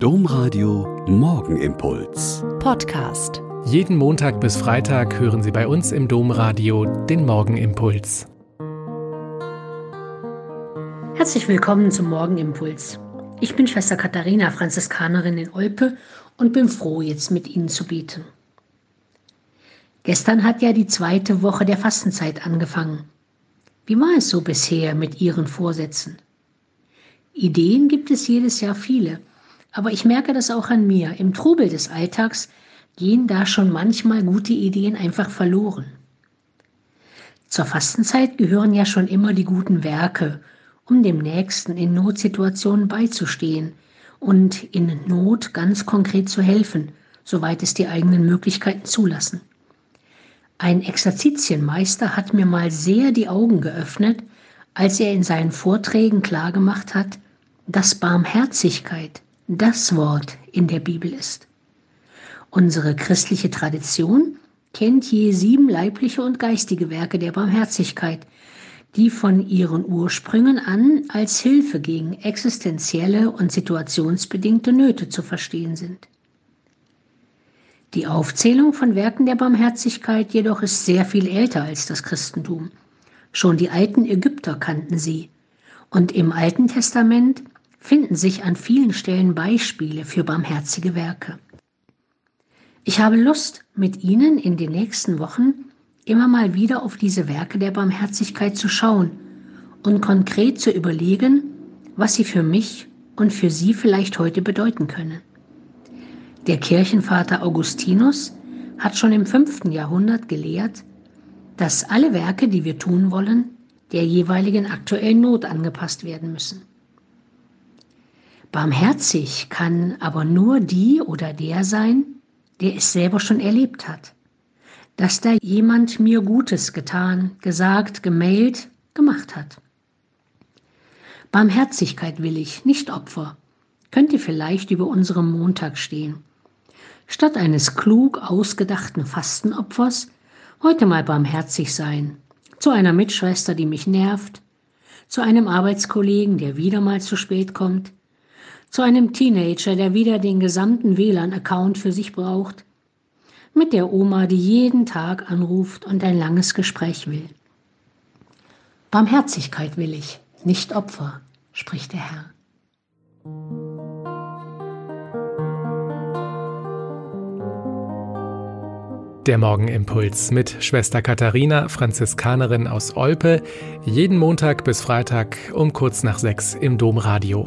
Domradio Morgenimpuls. Podcast. Jeden Montag bis Freitag hören Sie bei uns im Domradio den Morgenimpuls. Herzlich willkommen zum Morgenimpuls. Ich bin Schwester Katharina, Franziskanerin in Olpe und bin froh, jetzt mit Ihnen zu beten. Gestern hat ja die zweite Woche der Fastenzeit angefangen. Wie war es so bisher mit Ihren Vorsätzen? Ideen gibt es jedes Jahr viele aber ich merke das auch an mir. Im Trubel des Alltags gehen da schon manchmal gute Ideen einfach verloren. Zur Fastenzeit gehören ja schon immer die guten Werke, um dem Nächsten in Notsituationen beizustehen und in Not ganz konkret zu helfen, soweit es die eigenen Möglichkeiten zulassen. Ein Exerzitienmeister hat mir mal sehr die Augen geöffnet, als er in seinen Vorträgen klargemacht hat, dass Barmherzigkeit das Wort in der Bibel ist. Unsere christliche Tradition kennt je sieben leibliche und geistige Werke der Barmherzigkeit, die von ihren Ursprüngen an als Hilfe gegen existenzielle und situationsbedingte Nöte zu verstehen sind. Die Aufzählung von Werken der Barmherzigkeit jedoch ist sehr viel älter als das Christentum. Schon die alten Ägypter kannten sie. Und im Alten Testament finden sich an vielen Stellen Beispiele für barmherzige Werke. Ich habe Lust, mit Ihnen in den nächsten Wochen immer mal wieder auf diese Werke der Barmherzigkeit zu schauen und konkret zu überlegen, was sie für mich und für Sie vielleicht heute bedeuten können. Der Kirchenvater Augustinus hat schon im fünften Jahrhundert gelehrt, dass alle Werke, die wir tun wollen, der jeweiligen aktuellen Not angepasst werden müssen. Barmherzig kann aber nur die oder der sein, der es selber schon erlebt hat. Dass da jemand mir Gutes getan, gesagt, gemailt, gemacht hat. Barmherzigkeit will ich, nicht Opfer, könnte vielleicht über unserem Montag stehen. Statt eines klug ausgedachten Fastenopfers heute mal barmherzig sein. Zu einer Mitschwester, die mich nervt, zu einem Arbeitskollegen, der wieder mal zu spät kommt, zu einem Teenager, der wieder den gesamten WLAN-Account für sich braucht, mit der Oma, die jeden Tag anruft und ein langes Gespräch will. Barmherzigkeit will ich, nicht Opfer, spricht der Herr. Der Morgenimpuls mit Schwester Katharina, Franziskanerin aus Olpe, jeden Montag bis Freitag um kurz nach sechs im Domradio.